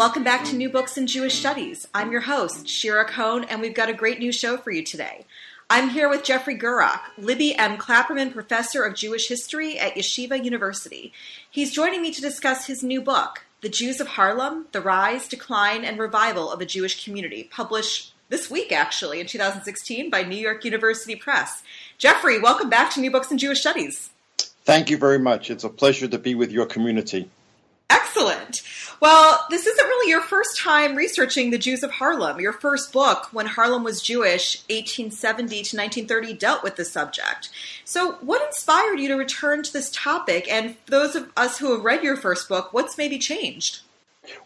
Welcome back to New Books in Jewish Studies. I'm your host, Shira Kohn, and we've got a great new show for you today. I'm here with Jeffrey Gurock, Libby M. Klapperman Professor of Jewish History at Yeshiva University. He's joining me to discuss his new book, The Jews of Harlem The Rise, Decline, and Revival of a Jewish Community, published this week, actually, in 2016 by New York University Press. Jeffrey, welcome back to New Books in Jewish Studies. Thank you very much. It's a pleasure to be with your community. Excellent. Well, this isn't really your first time researching the Jews of Harlem. Your first book, When Harlem Was Jewish, 1870 to 1930, dealt with the subject. So, what inspired you to return to this topic? And those of us who have read your first book, what's maybe changed?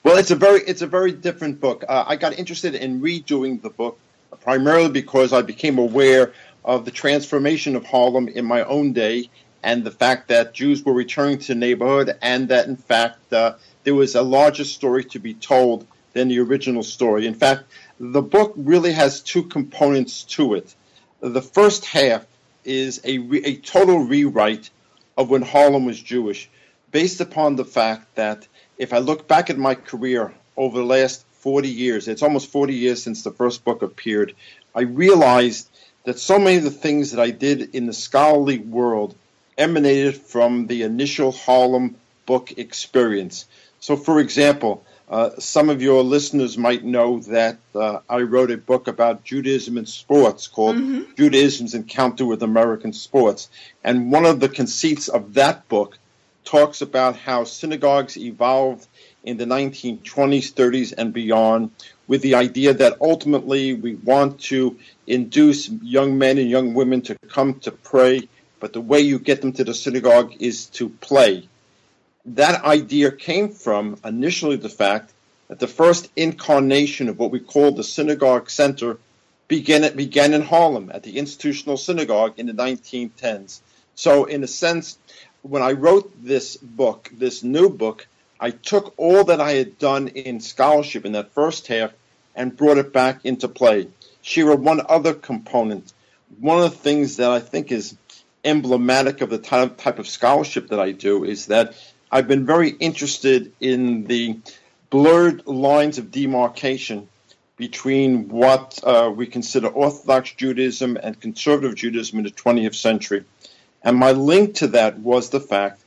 Well, it's a very it's a very different book. Uh, I got interested in redoing the book primarily because I became aware of the transformation of Harlem in my own day and the fact that Jews were returning to the neighborhood, and that in fact uh, there was a larger story to be told than the original story. In fact, the book really has two components to it. The first half is a, re- a total rewrite of when Harlem was Jewish, based upon the fact that if I look back at my career over the last 40 years, it's almost 40 years since the first book appeared, I realized that so many of the things that I did in the scholarly world emanated from the initial Harlem book experience. So, for example, uh, some of your listeners might know that uh, I wrote a book about Judaism and sports called mm-hmm. Judaism's Encounter with American Sports. And one of the conceits of that book talks about how synagogues evolved in the 1920s, 30s, and beyond with the idea that ultimately we want to induce young men and young women to come to pray but the way you get them to the synagogue is to play. That idea came from initially the fact that the first incarnation of what we call the synagogue center began, began in Harlem at the institutional synagogue in the 1910s. So, in a sense, when I wrote this book, this new book, I took all that I had done in scholarship in that first half and brought it back into play. Shira, one other component, one of the things that I think is emblematic of the type of scholarship that I do is that I've been very interested in the blurred lines of demarcation between what uh, we consider Orthodox Judaism and conservative Judaism in the 20th century. And my link to that was the fact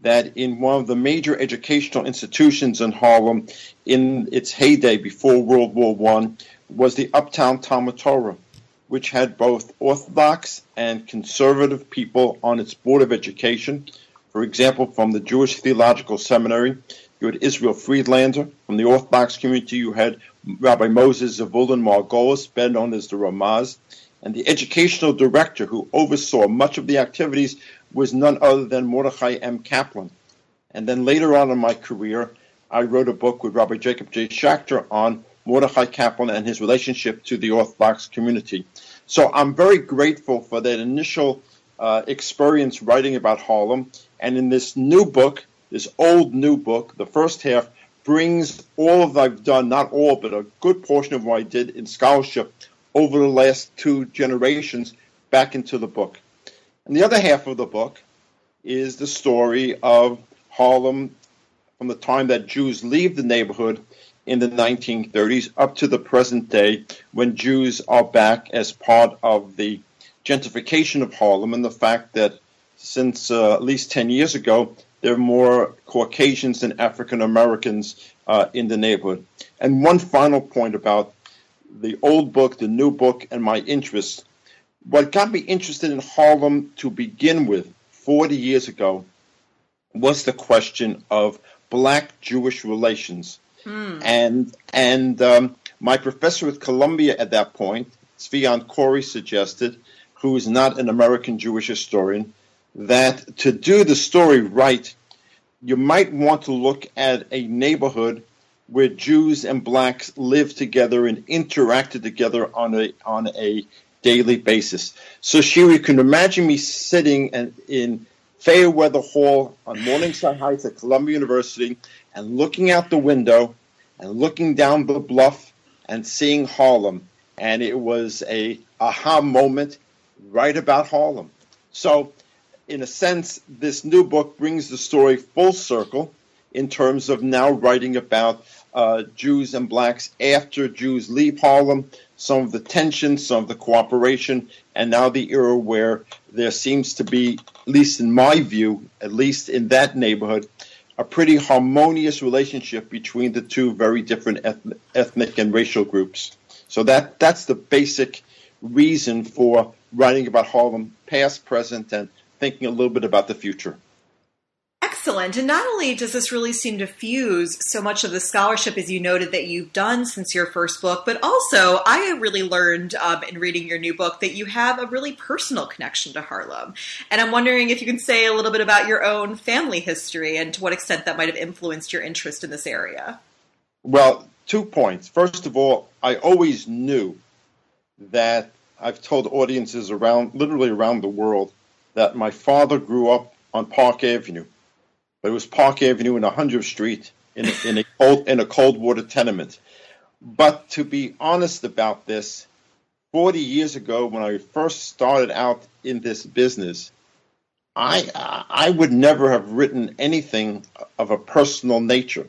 that in one of the major educational institutions in Harlem in its heyday before World War I was the Uptown Talmud Torah which had both Orthodox and conservative people on its Board of Education. For example, from the Jewish Theological Seminary, you had Israel Friedlander. From the Orthodox community, you had Rabbi Moses Zavulun Margolis, better known as the Ramaz. And the educational director who oversaw much of the activities was none other than Mordechai M. Kaplan. And then later on in my career, I wrote a book with Rabbi Jacob J. Schachter on Mordechai Kaplan and his relationship to the Orthodox community. So I'm very grateful for that initial uh, experience writing about Harlem. And in this new book, this old new book, the first half brings all of I've done, not all, but a good portion of what I did in scholarship over the last two generations back into the book. And the other half of the book is the story of Harlem from the time that Jews leave the neighborhood in the 1930s up to the present day when Jews are back as part of the gentrification of Harlem and the fact that since uh, at least 10 years ago, there are more Caucasians than African Americans uh, in the neighborhood. And one final point about the old book, the new book, and my interests. What got me interested in Harlem to begin with 40 years ago was the question of black Jewish relations. Hmm. And and um, my professor at Columbia at that point, Tzvi Corey, suggested, who is not an American Jewish historian, that to do the story right, you might want to look at a neighborhood where Jews and blacks lived together and interacted together on a on a daily basis. So, Shira, you can imagine me sitting in Fayerweather Hall on Morningside Heights at Columbia University and looking out the window and looking down the bluff and seeing Harlem. And it was a aha moment right about Harlem. So, in a sense, this new book brings the story full circle in terms of now writing about uh, Jews and blacks after Jews leave Harlem, some of the tension, some of the cooperation, and now the era where there seems to be, at least in my view, at least in that neighborhood, a pretty harmonious relationship between the two very different ethnic and racial groups. So that that's the basic reason for writing about Harlem, past, present, and thinking a little bit about the future. Excellent. And not only does this really seem to fuse so much of the scholarship, as you noted, that you've done since your first book, but also I really learned um, in reading your new book that you have a really personal connection to Harlem. And I'm wondering if you can say a little bit about your own family history and to what extent that might have influenced your interest in this area. Well, two points. First of all, I always knew that I've told audiences around, literally around the world, that my father grew up on Park Avenue but it was Park Avenue and 100th Street in a, in a cold in a Coldwater tenement. But to be honest about this, 40 years ago when I first started out in this business, I I would never have written anything of a personal nature.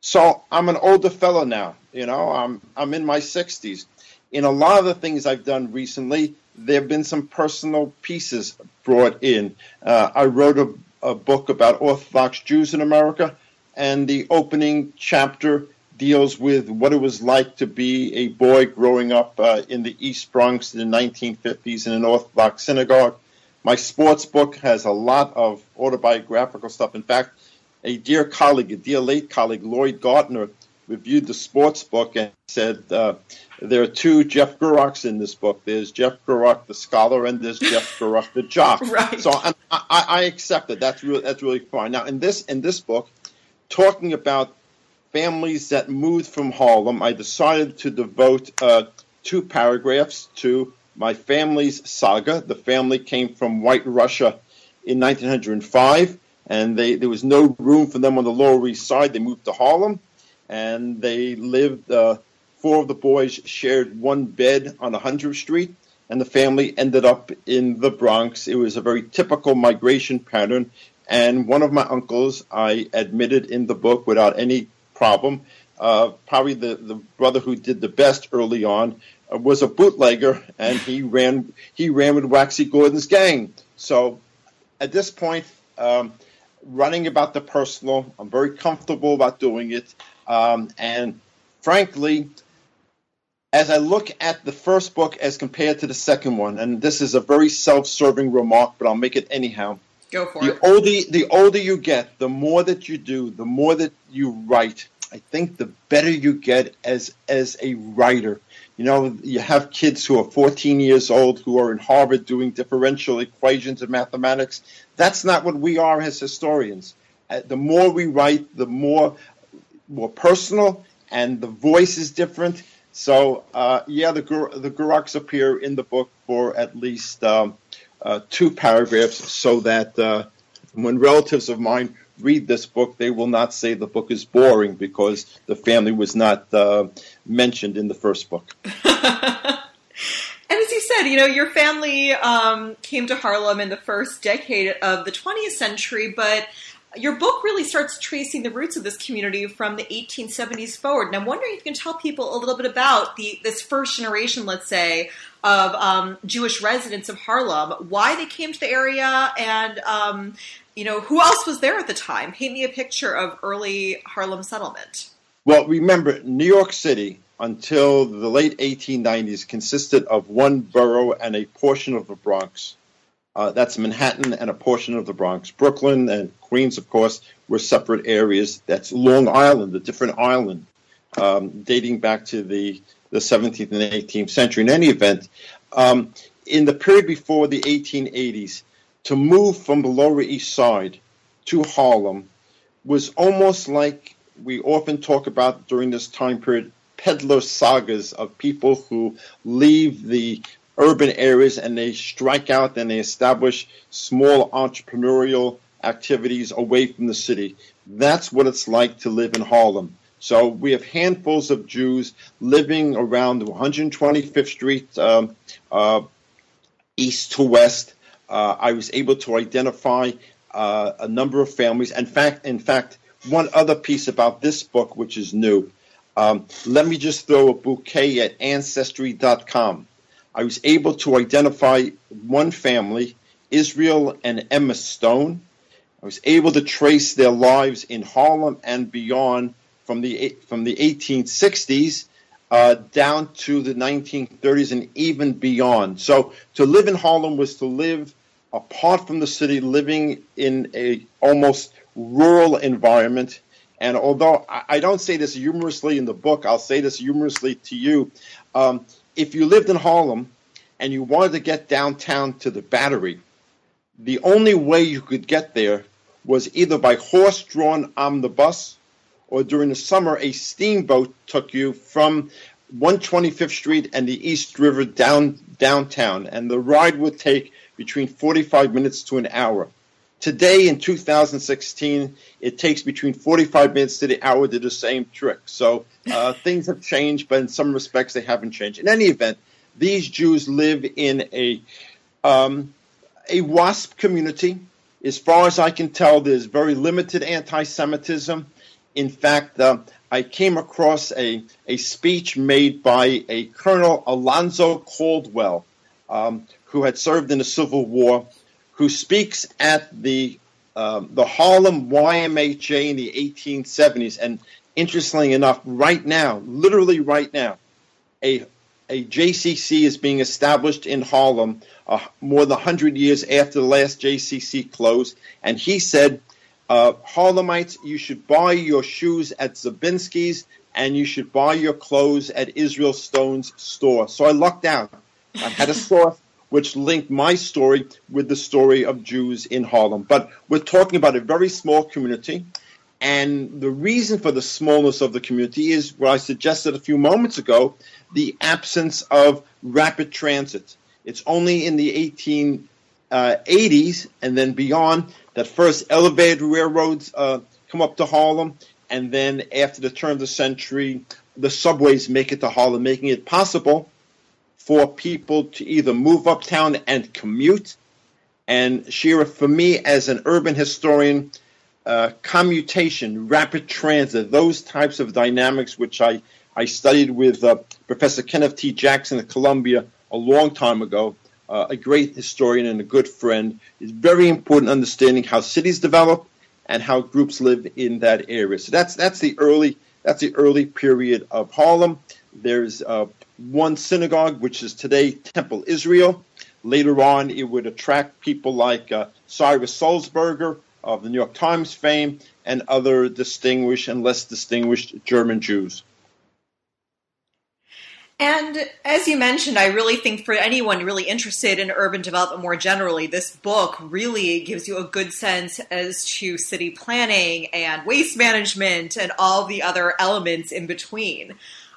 So I'm an older fellow now, you know, I'm I'm in my 60s. In a lot of the things I've done recently, there have been some personal pieces brought in. Uh, I wrote a a book about Orthodox Jews in America, and the opening chapter deals with what it was like to be a boy growing up uh, in the East Bronx in the 1950s in an Orthodox synagogue. My sports book has a lot of autobiographical stuff. In fact, a dear colleague, a dear late colleague, Lloyd Gardner, reviewed the sports book and said uh, there are two Jeff Gurocks in this book. There's Jeff Gurock, the scholar, and there's Jeff Gurock, the jock. right. So I, I, I accept it. That's really that's really fine. Now in this in this book, talking about families that moved from Harlem, I decided to devote uh, two paragraphs to my family's saga. The family came from White Russia in 1905, and they, there was no room for them on the Lower East Side. They moved to Harlem and they lived. Uh, four of the boys shared one bed on 100th Street, and the family ended up in the Bronx. It was a very typical migration pattern. And one of my uncles, I admitted in the book without any problem, uh, probably the, the brother who did the best early on, uh, was a bootlegger, and he ran he ran with Waxy Gordon's gang. So at this point, um, running about the personal, I'm very comfortable about doing it. Um, and frankly, as I look at the first book as compared to the second one, and this is a very self-serving remark, but I'll make it anyhow. Go for the it. Older, the older you get, the more that you do, the more that you write. I think the better you get as as a writer. You know, you have kids who are 14 years old who are in Harvard doing differential equations in mathematics. That's not what we are as historians. Uh, the more we write, the more more personal, and the voice is different. So uh, yeah, the the Gurocks appear in the book for at least um, uh, two paragraphs, so that uh, when relatives of mine read this book, they will not say the book is boring because the family was not uh, mentioned in the first book. And as you said, you know, your family um, came to Harlem in the first decade of the 20th century, but your book really starts tracing the roots of this community from the 1870s forward. And I'm wondering if you can tell people a little bit about the this first generation, let's say, of um, Jewish residents of Harlem, why they came to the area, and um, you know who else was there at the time. Paint me a picture of early Harlem settlement. Well, remember, New York City until the late 1890s consisted of one borough and a portion of the Bronx. Uh, that's Manhattan and a portion of the Bronx. Brooklyn and Queens, of course, were separate areas. That's Long Island, a different island, um, dating back to the, the 17th and 18th century. In any event, um, in the period before the 1880s, to move from the Lower East Side to Harlem was almost like we often talk about during this time period peddler sagas of people who leave the urban areas and they strike out and they establish small entrepreneurial activities away from the city. That's what it's like to live in Harlem. So we have handfuls of Jews living around 125th Street, um, uh, east to west. Uh, I was able to identify uh, a number of families. In fact, in fact, one other piece about this book, which is new. Um, let me just throw a bouquet at Ancestry.com. I was able to identify one family, Israel and Emma Stone. I was able to trace their lives in Harlem and beyond from the from the 1860s uh, down to the 1930s and even beyond. So to live in Harlem was to live apart from the city, living in a almost rural environment. And although I don't say this humorously in the book, I'll say this humorously to you. Um, if you lived in Harlem and you wanted to get downtown to the Battery, the only way you could get there was either by horse drawn omnibus or during the summer, a steamboat took you from 125th Street and the East River down downtown, and the ride would take between 45 minutes to an hour. Today, in 2016, it takes between 45 minutes to the hour to do the same trick. So uh, things have changed, but in some respects, they haven't changed. In any event, these Jews live in a um, a WASP community. As far as I can tell, there's very limited anti-Semitism. In fact, uh, I came across a, a speech made by a Colonel Alonzo Caldwell, um, who had served in the Civil War, who speaks at the uh, the Harlem YMHA in the 1870s. And interestingly enough, right now, literally right now, a a JCC is being established in Harlem uh, more than 100 years after the last JCC closed. And he said, uh, Harlemites, you should buy your shoes at Zabinski's and you should buy your clothes at Israel Stone's store. So I lucked out. I had a source which linked my story with the story of Jews in Harlem. But we're talking about a very small community. And the reason for the smallness of the community is what I suggested a few moments ago the absence of rapid transit. It's only in the 1880s and then beyond that first elevated railroads uh, come up to Harlem. And then after the turn of the century, the subways make it to Harlem, making it possible for people to either move uptown and commute. And Shira, for me as an urban historian, uh, commutation, rapid transit, those types of dynamics, which I, I studied with uh, Professor Kenneth T. Jackson at Columbia a long time ago, uh, a great historian and a good friend, is very important understanding how cities develop and how groups live in that area. So that's that's the early that's the early period of Harlem. There's uh, one synagogue, which is today Temple Israel. Later on, it would attract people like uh, Cyrus Sulzberger of the New York Times fame and other distinguished and less distinguished German Jews. And as you mentioned, I really think for anyone really interested in urban development more generally, this book really gives you a good sense as to city planning and waste management and all the other elements in between.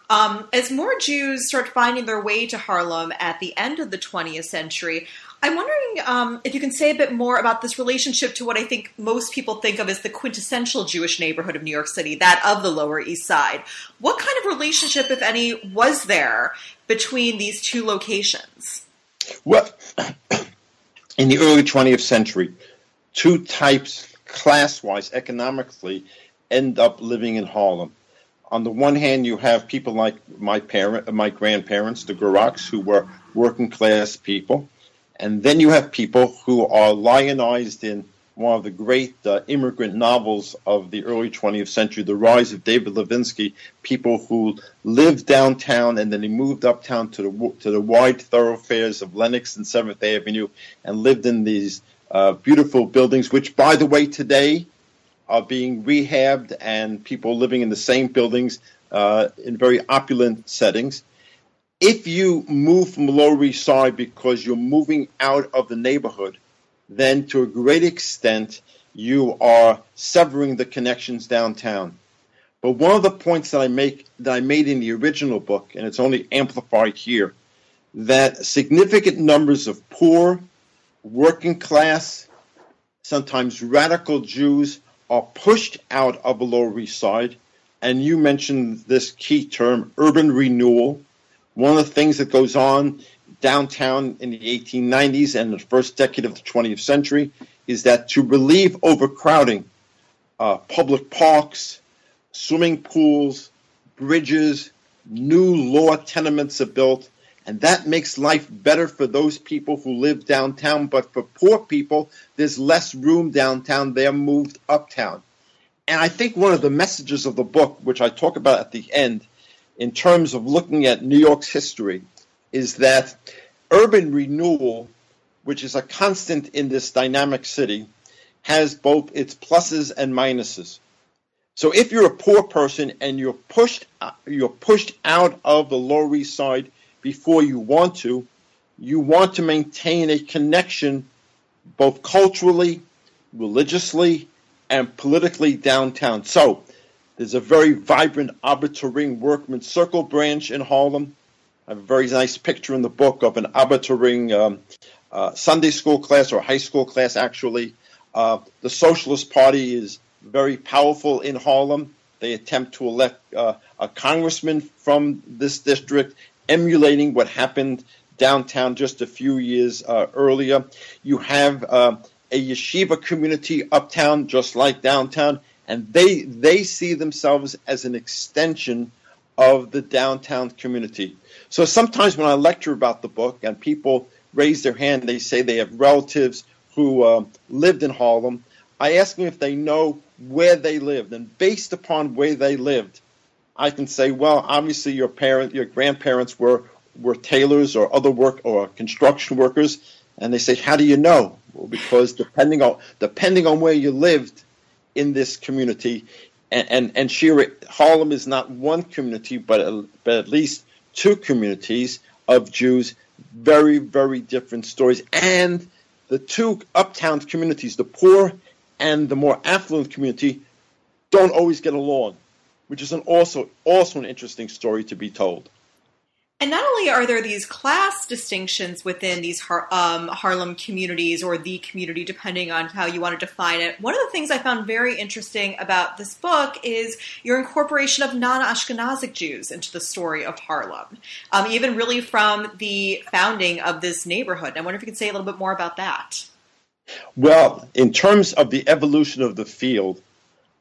Um, as more Jews start finding their way to Harlem at the end of the 20th century, I'm wondering um, if you can say a bit more about this relationship to what I think most people think of as the quintessential Jewish neighborhood of New York City, that of the Lower East Side. What kind of relationship, if any, was there between these two locations? Well, in the early 20th century, two types, class wise, economically, end up living in Harlem. On the one hand, you have people like my parent, my grandparents, the Gurocks, who were working class people. And then you have people who are lionized in one of the great uh, immigrant novels of the early 20th century, The Rise of David Levinsky, people who lived downtown and then they moved uptown to the, to the wide thoroughfares of Lenox and 7th Avenue and lived in these uh, beautiful buildings, which, by the way, today are being rehabbed and people living in the same buildings uh, in very opulent settings if you move from Lower East Side because you're moving out of the neighborhood, then to a great extent, you are severing the connections downtown. But one of the points that I make that I made in the original book, and it's only amplified here, that significant numbers of poor, working class, sometimes radical Jews are pushed out of the Lower East Side. And you mentioned this key term, urban renewal. One of the things that goes on downtown in the 1890s and the first decade of the 20th century is that to relieve overcrowding, uh, public parks, swimming pools, bridges, new law tenements are built, and that makes life better for those people who live downtown. But for poor people, there's less room downtown. They're moved uptown. And I think one of the messages of the book, which I talk about at the end, in terms of looking at New York's history, is that urban renewal, which is a constant in this dynamic city, has both its pluses and minuses. So if you're a poor person and you're pushed you're pushed out of the Lower East Side before you want to, you want to maintain a connection both culturally, religiously, and politically downtown. So there's a very vibrant Arbeter Workman Circle branch in Harlem. I have a very nice picture in the book of an Arbeter um, uh, Sunday school class or high school class, actually. Uh, the Socialist Party is very powerful in Harlem. They attempt to elect uh, a congressman from this district, emulating what happened downtown just a few years uh, earlier. You have uh, a yeshiva community uptown, just like downtown, and they they see themselves as an extension of the downtown community. So sometimes when I lecture about the book and people raise their hand, they say they have relatives who uh, lived in Harlem. I ask them if they know where they lived, and based upon where they lived, I can say, well, obviously your parent, your grandparents were were tailors or other work or construction workers, and they say, how do you know? Well, because depending on depending on where you lived in this community, and and, and Harlem is not one community, but but at least two communities of Jews, very very different stories, and the two uptown communities, the poor and the more affluent community don't always get along, which is an also also an interesting story to be told. And not only are there these class distinctions within these Har- um, Harlem communities or the community, depending on how you want to define it, one of the things I found very interesting about this book is your incorporation of non Ashkenazic Jews into the story of Harlem, um, even really from the founding of this neighborhood. I wonder if you could say a little bit more about that. Well, in terms of the evolution of the field,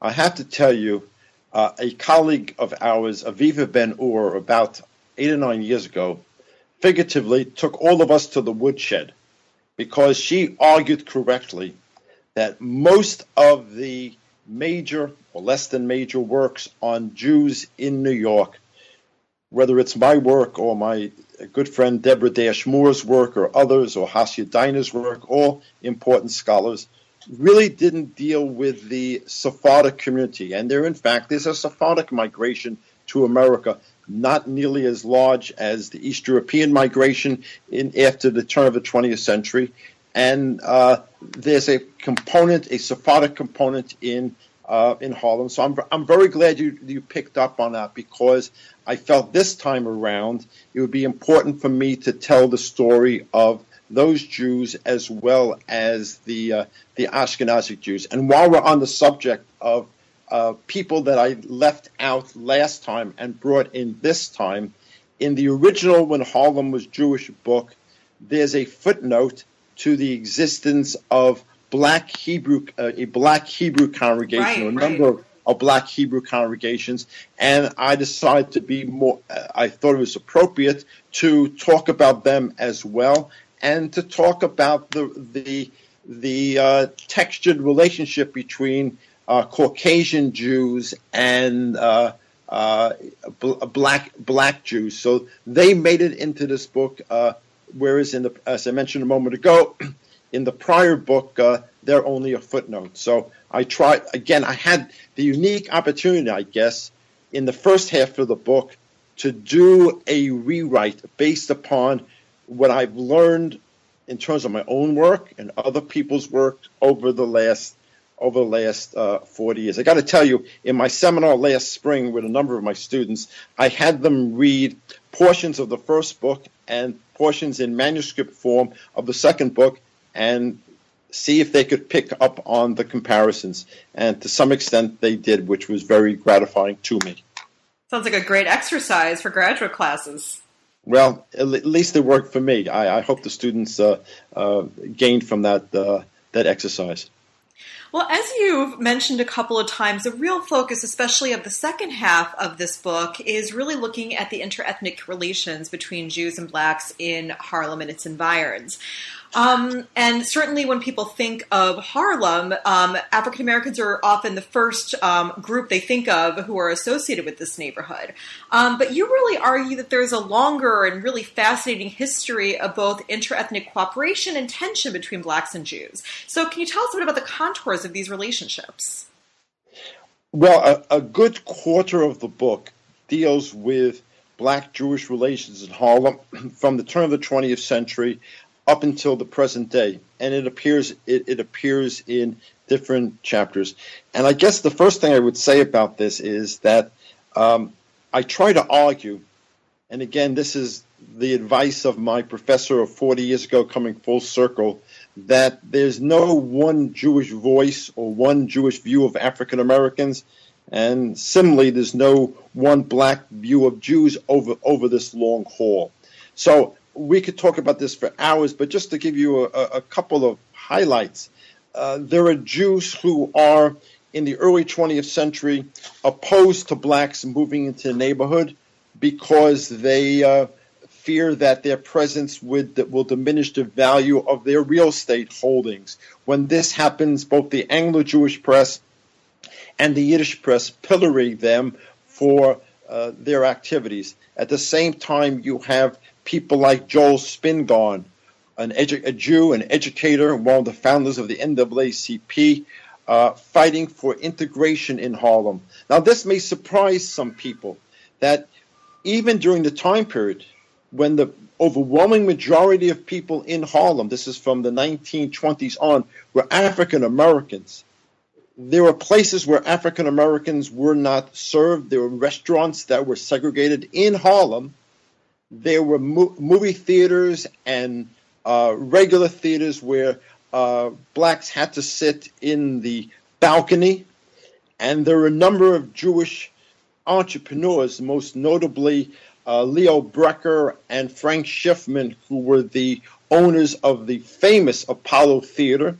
I have to tell you, uh, a colleague of ours, Aviva Ben Ur, about eight or nine years ago, figuratively took all of us to the woodshed because she argued correctly that most of the major or less than major works on Jews in New York, whether it's my work or my good friend Deborah Dash Moore's work or others, or Hasia Diner's work, all important scholars, really didn't deal with the Sephardic community. And there, in fact, there's a Sephardic migration to America, not nearly as large as the East European migration in after the turn of the 20th century. And uh, there's a component, a Sephardic component in uh, in Harlem. So I'm, I'm very glad you, you picked up on that because I felt this time around it would be important for me to tell the story of those Jews as well as the uh, the Ashkenazi Jews. And while we're on the subject of uh, people that I left out last time and brought in this time, in the original When Harlem Was Jewish book, there's a footnote to the existence of black Hebrew, uh, a black Hebrew congregation, right, or a right. number of, of, black Hebrew congregations, and I decided to be more. Uh, I thought it was appropriate to talk about them as well, and to talk about the the the uh, textured relationship between uh, Caucasian Jews and uh, uh, black black Jews. So they made it into this book. whereas in the, as I mentioned a moment ago, in the prior book, uh, they're only a footnote. So I tried, again, I had the unique opportunity, I guess, in the first half of the book to do a rewrite based upon what I've learned in terms of my own work and other people's work over the last over the last uh, 40 years. I got to tell you, in my seminar last spring with a number of my students, I had them read portions of the first book and portions in manuscript form of the second book and see if they could pick up on the comparisons. And to some extent, they did, which was very gratifying to me. Sounds like a great exercise for graduate classes. Well, at least it worked for me. I, I hope the students uh, uh, gained from that uh, that exercise. Well, as you've mentioned a couple of times, the real focus, especially of the second half of this book, is really looking at the interethnic relations between Jews and blacks in Harlem and its environs. Um, and certainly, when people think of Harlem, um, African Americans are often the first um, group they think of who are associated with this neighborhood. Um, but you really argue that there's a longer and really fascinating history of both interethnic cooperation and tension between blacks and Jews. So, can you tell us a bit about the contours of these relationships? Well, a, a good quarter of the book deals with black Jewish relations in Harlem from the turn of the 20th century up until the present day, and it appears it, it appears in different chapters. And I guess the first thing I would say about this is that um, I try to argue, and again, this is the advice of my professor of 40 years ago coming full circle, that there's no one Jewish voice or one Jewish view of African Americans. And similarly, there's no one black view of Jews over, over this long haul. So we could talk about this for hours, but just to give you a, a couple of highlights, uh, there are Jews who are in the early 20th century opposed to blacks moving into the neighborhood because they uh, fear that their presence would will diminish the value of their real estate holdings. When this happens, both the Anglo-Jewish press and the Yiddish press pillory them for uh, their activities. At the same time, you have people like Joel Spingarn, an edu- a Jew, an educator, one of the founders of the NAACP, uh, fighting for integration in Harlem. Now, this may surprise some people that even during the time period when the overwhelming majority of people in Harlem, this is from the 1920s on, were African Americans. There were places where African Americans were not served. There were restaurants that were segregated in Harlem there were mo- movie theaters and uh, regular theaters where uh, blacks had to sit in the balcony, and there were a number of Jewish entrepreneurs, most notably uh, Leo Brecker and Frank Schiffman, who were the owners of the famous Apollo Theater,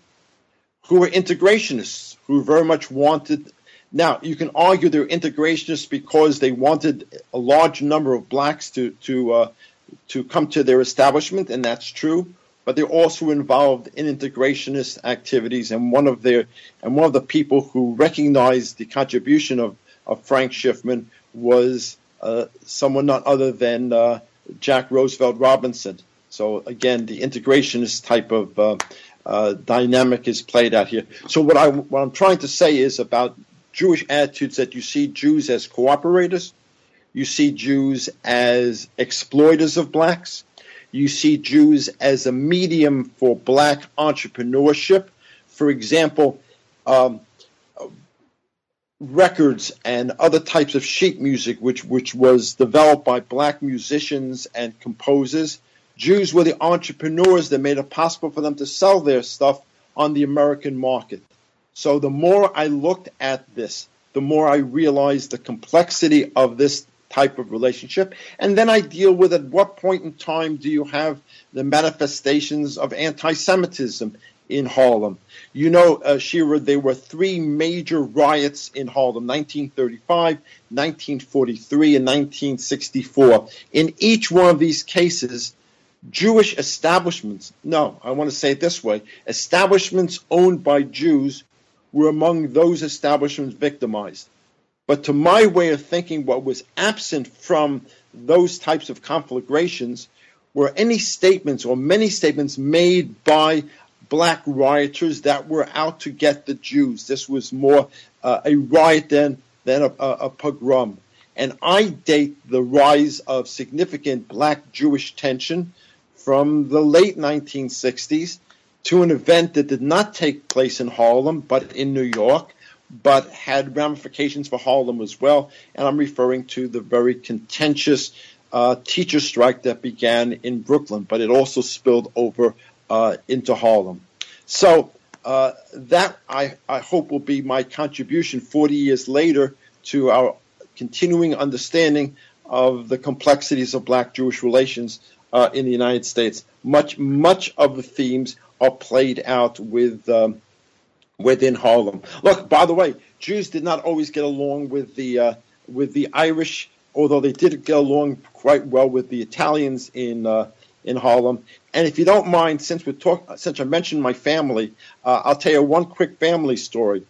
who were integrationists, who very much wanted now, you can argue they're integrationists because they wanted a large number of blacks to to uh, to come to their establishment, and that's true. But they're also involved in integrationist activities, and one of their and one of the people who recognized the contribution of, of Frank Schiffman was uh, someone not other than uh, Jack Roosevelt Robinson. So again, the integrationist type of uh, uh, dynamic is played out here. So what I what I'm trying to say is about Jewish attitudes that you see Jews as cooperators, you see Jews as exploiters of blacks, you see Jews as a medium for black entrepreneurship. For example, um, records and other types of sheet music, which which was developed by black musicians and composers. Jews were the entrepreneurs that made it possible for them to sell their stuff on the American market. So the more I looked at this, the more I realized the complexity of this type of relationship. And then I deal with at what point in time do you have the manifestations of anti Semitism in Harlem? You know, uh, Shira, there were three major riots in Harlem 1935, 1943, and 1964. In each one of these cases, Jewish establishments, no, I want to say it this way establishments owned by Jews were among those establishments victimized. But to my way of thinking, what was absent from those types of conflagrations were any statements or many statements made by black rioters that were out to get the Jews. This was more uh, a riot than, than a, a, a pogrom. And I date the rise of significant black Jewish tension from the late 1960s to an event that did not take place in Harlem, but in New York, but had ramifications for Harlem as well. And I'm referring to the very contentious uh, teacher strike that began in Brooklyn, but it also spilled over uh, into Harlem. So uh, that I, I hope will be my contribution 40 years later to our continuing understanding of the complexities of black Jewish relations uh, in the United States. Much much of the themes are played out with um, within Harlem. Look, by the way, Jews did not always get along with the uh, with the Irish, although they did get along quite well with the Italians in uh, in Harlem. And if you don't mind, since we talk, since I mentioned my family, uh, I'll tell you one quick family story.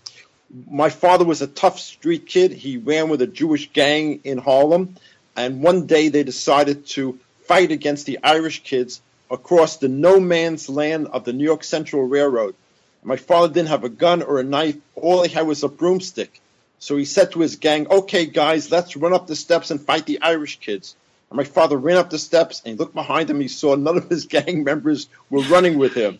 My father was a tough street kid. He ran with a Jewish gang in Harlem, and one day they decided to fight against the Irish kids across the no man's land of the New York Central Railroad. My father didn't have a gun or a knife. All he had was a broomstick. So he said to his gang, okay, guys, let's run up the steps and fight the Irish kids. And my father ran up the steps and he looked behind him. He saw none of his gang members were running with him.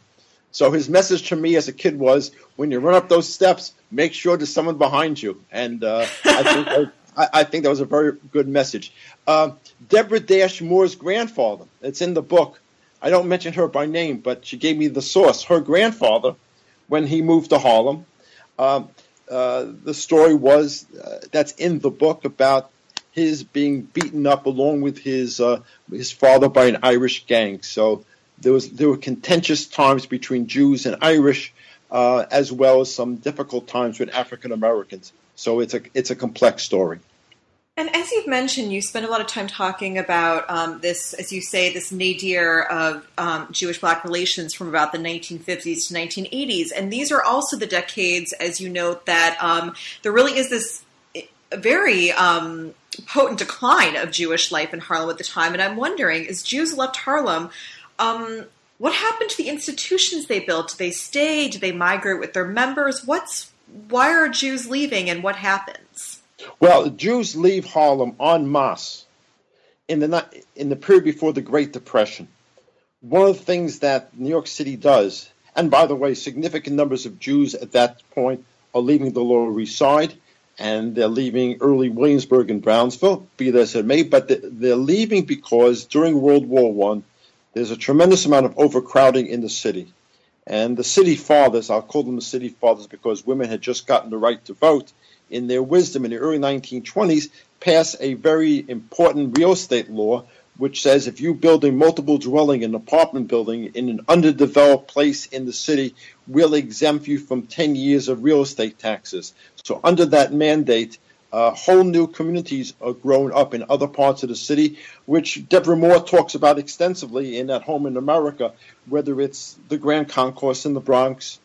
So his message to me as a kid was, when you run up those steps, make sure there's someone behind you. And uh, I, think that, I, I, think that was a very good message. Uh, Deborah Dash Moore's grandfather, it's in the book. I don't mention her by name, but she gave me the source. Her grandfather, when he moved to Harlem, uh, uh the story was uh, that's in the book about his being beaten up along with his uh, his father by an Irish gang. So there was there were contentious times between Jews and Irish, uh, as well as some difficult times with African Americans. So it's a it's a complex story. And as you've mentioned, you spend a lot of time talking about um, this, as you say, this nadir of um, Jewish black relations from about the 1950s to 1980s. And these are also the decades, as you note, that um, there really is this very um, potent decline of Jewish life in Harlem at the time. And I'm wondering, as Jews left Harlem, um, what happened to the institutions they built? Did they stay? Did they migrate with their members? What's why are Jews leaving, and what happens? Well, Jews leave Harlem en masse in the in the period before the Great Depression. One of the things that New York City does, and by the way, significant numbers of Jews at that point are leaving the Lower East Side and they're leaving early Williamsburg and Brownsville, be that as it may, but they're leaving because during World War One, there's a tremendous amount of overcrowding in the city. And the city fathers, I'll call them the city fathers because women had just gotten the right to vote, in their wisdom in the early 1920s, passed a very important real estate law which says if you build a multiple dwelling, an apartment building in an underdeveloped place in the city, we'll exempt you from 10 years of real estate taxes. So, under that mandate, uh, whole new communities are grown up in other parts of the city, which Deborah Moore talks about extensively in At Home in America, whether it's the Grand Concourse in the Bronx,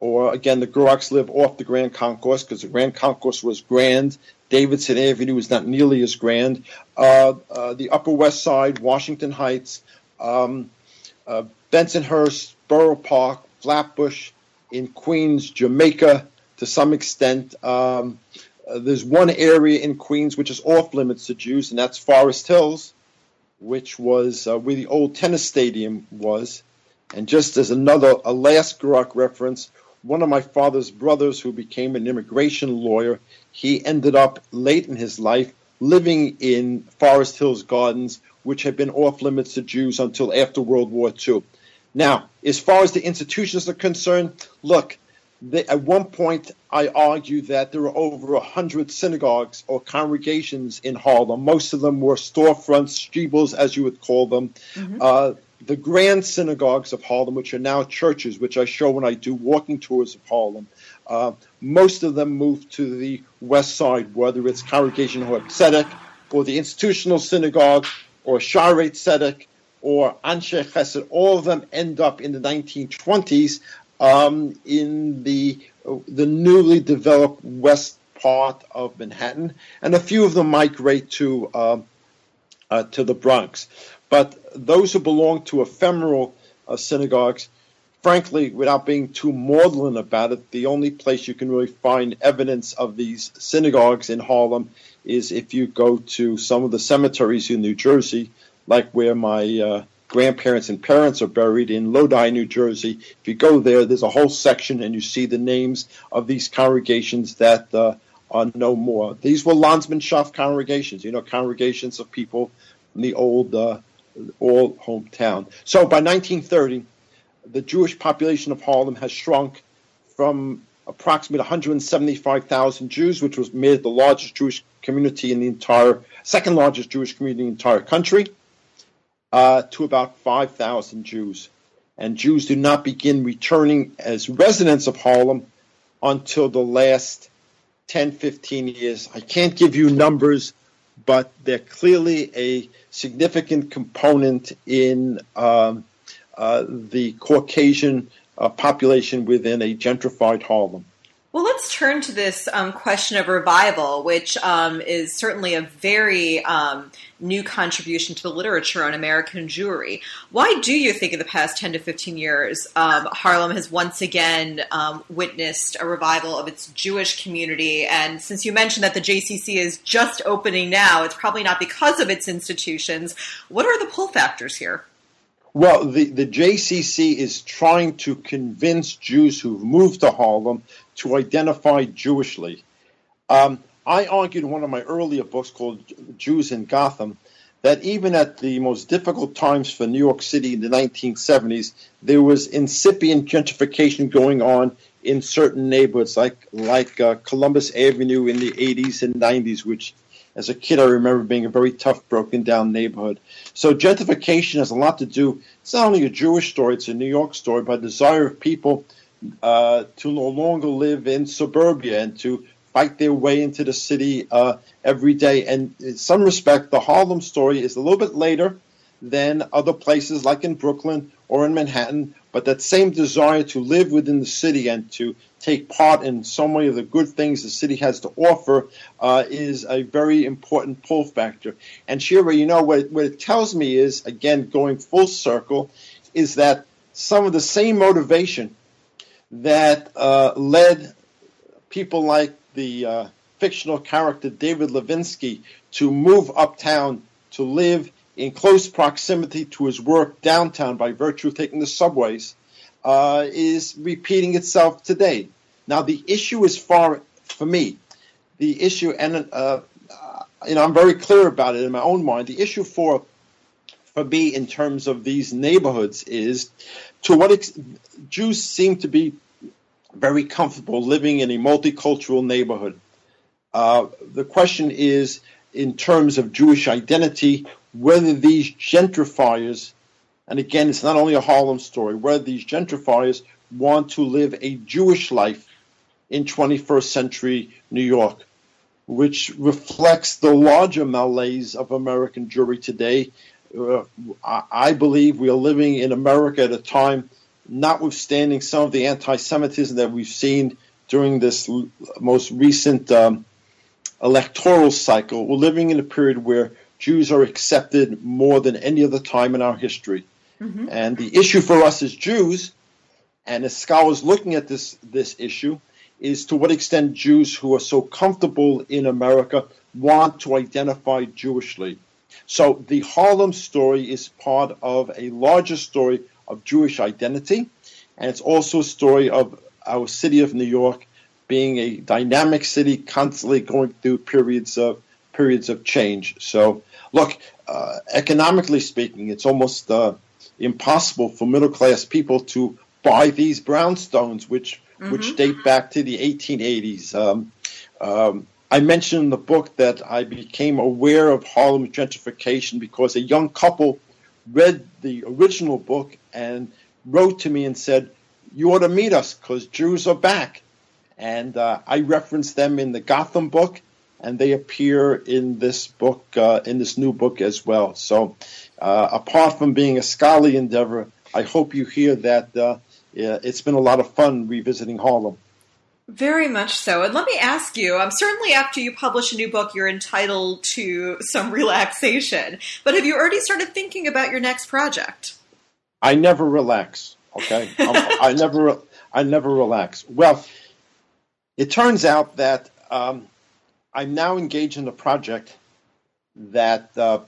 or again, the Gurocks live off the Grand Concourse because the Grand Concourse was grand. Davidson Avenue is not nearly as grand. Uh, uh, the Upper West Side, Washington Heights, um, uh, Bensonhurst, Borough Park, Flatbush, in Queens, Jamaica, to some extent. Um, uh, there's one area in Queens which is off limits to Jews, and that's Forest Hills, which was uh, where the old tennis stadium was. And just as another, a last Gurock reference, one of my father's brothers who became an immigration lawyer, he ended up late in his life living in Forest Hills Gardens, which had been off limits to Jews until after World War II. Now, as far as the institutions are concerned, look, at one point I argue that there were over a hundred synagogues or congregations in Harlem. Most of them were storefronts, shtibels, as you would call them. Mm-hmm. Uh, the grand synagogues of Harlem, which are now churches, which I show when I do walking tours of Harlem, uh, most of them moved to the west side, whether it's Congregation Ohab Tzedek or the Institutional Synagogue or Shaarei Tzedek or Anshe Chesed. All of them end up in the 1920s um, in the the newly developed west part of Manhattan, and a few of them migrate to uh, uh, to the Bronx. But those who belong to ephemeral uh, synagogues, frankly, without being too maudlin about it, the only place you can really find evidence of these synagogues in Harlem is if you go to some of the cemeteries in New Jersey, like where my uh, grandparents and parents are buried in Lodi, New Jersey. If you go there, there's a whole section and you see the names of these congregations that uh, are no more. These were Landsmannschaft congregations, you know, congregations of people from the old, uh, old hometown. So by 1930, the Jewish population of Harlem has shrunk from approximately 175,000 Jews, which was made the largest Jewish community in the entire, second largest Jewish community in the entire country, uh, to about 5,000 Jews. And Jews do not begin returning as residents of Harlem until the last 10, 15 years. I can't give you numbers, but they're clearly a significant component in um, uh, the Caucasian uh, population within a gentrified Harlem. Well, let's turn to this um, question of revival, which um, is certainly a very um, new contribution to the literature on American Jewry. Why do you think in the past 10 to 15 years um, Harlem has once again um, witnessed a revival of its Jewish community? And since you mentioned that the JCC is just opening now, it's probably not because of its institutions. What are the pull factors here? Well, the, the JCC is trying to convince Jews who've moved to Harlem to identify Jewishly. Um, I argued in one of my earlier books called Jews in Gotham that even at the most difficult times for New York City in the 1970s, there was incipient gentrification going on in certain neighborhoods, like like uh, Columbus Avenue in the 80s and 90s, which as a kid, I remember being a very tough, broken down neighborhood. So gentrification has a lot to do. It's not only a Jewish story; it's a New York story. But desire of people uh, to no longer live in suburbia and to fight their way into the city uh, every day. And in some respect, the Harlem story is a little bit later than other places like in Brooklyn or in Manhattan, but that same desire to live within the city and to take part in so many of the good things the city has to offer uh, is a very important pull factor. And Shira, you know, what, what it tells me is, again, going full circle, is that some of the same motivation that uh, led people like the uh, fictional character David Levinsky to move uptown to live in close proximity to his work downtown by virtue of taking the subways uh, is repeating itself today. Now, the issue is far, for me, the issue, and uh, you know, I'm very clear about it in my own mind. The issue for for me in terms of these neighborhoods is to what ex- Jews seem to be very comfortable living in a multicultural neighborhood. Uh, the question is, in terms of Jewish identity, whether these gentrifiers and again, it's not only a Harlem story, where these gentrifiers want to live a Jewish life in 21st century New York, which reflects the larger malaise of American Jewry today. Uh, I believe we are living in America at a time, notwithstanding some of the anti Semitism that we've seen during this most recent um, electoral cycle, we're living in a period where Jews are accepted more than any other time in our history. Mm-hmm. And the issue for us as Jews, and as scholars looking at this this issue, is to what extent Jews who are so comfortable in America want to identify Jewishly. So the Harlem story is part of a larger story of Jewish identity, and it's also a story of our city of New York being a dynamic city, constantly going through periods of periods of change. So, look, uh, economically speaking, it's almost uh, impossible for middle class people to buy these brownstones, which mm-hmm. which date back to the 1880s. Um, um, I mentioned in the book that I became aware of Harlem gentrification because a young couple read the original book and wrote to me and said, "You ought to meet us because Jews are back." And uh, I referenced them in the Gotham book, and they appear in this book, uh, in this new book as well. So uh, apart from being a scholarly endeavor, I hope you hear that uh, it's been a lot of fun revisiting Harlem. Very much so. And let me ask you, um, certainly after you publish a new book, you're entitled to some relaxation. But have you already started thinking about your next project? I never relax. Okay, I never, I never relax. Well, it turns out that um, I'm now engaged in a project that uh,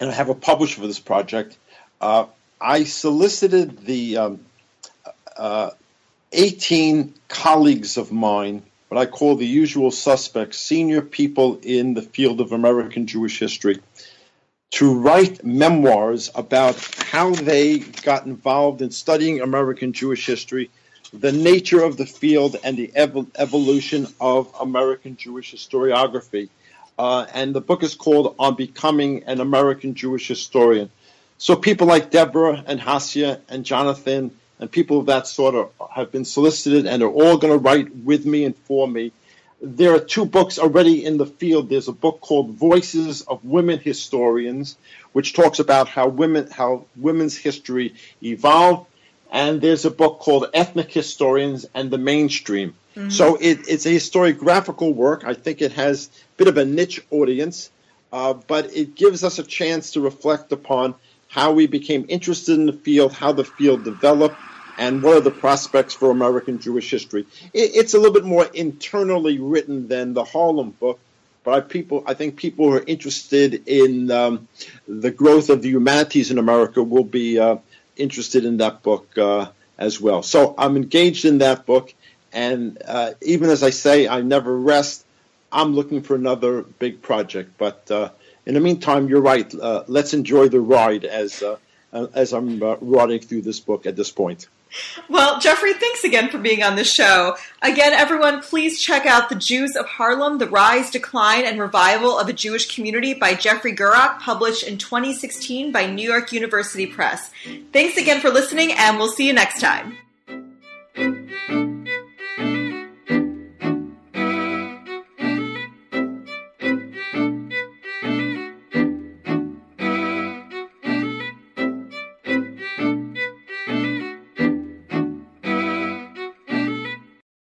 and I have a publisher for this project. Uh, I solicited the um, uh, 18 colleagues of mine, what I call the usual suspects, senior people in the field of American Jewish history, to write memoirs about how they got involved in studying American Jewish history, the nature of the field, and the ev- evolution of American Jewish historiography. Uh, and the book is called On Becoming an American Jewish Historian. So people like Deborah and Hasia and Jonathan and people of that sort are, have been solicited and are all going to write with me and for me. There are two books already in the field. There's a book called Voices of Women Historians, which talks about how women how women's history evolved, and there's a book called Ethnic Historians and the Mainstream. Mm-hmm. So it, it's a historiographical work. I think it has a bit of a niche audience, uh, but it gives us a chance to reflect upon how we became interested in the field, how the field developed, and what are the prospects for American Jewish history. it's a little bit more internally written than the Harlem book, but I, people, I think people who are interested in um, the growth of the humanities in America will be uh, interested in that book uh, as well. So I'm engaged in that book, and uh, even as I say, I never rest. I'm looking for another big project, but uh, in the meantime, you're right. Uh, let's enjoy the ride as uh, as I'm uh, riding through this book at this point. Well, Jeffrey, thanks again for being on the show. Again, everyone, please check out The Jews of Harlem The Rise, Decline, and Revival of a Jewish Community by Jeffrey Gurock, published in 2016 by New York University Press. Thanks again for listening, and we'll see you next time.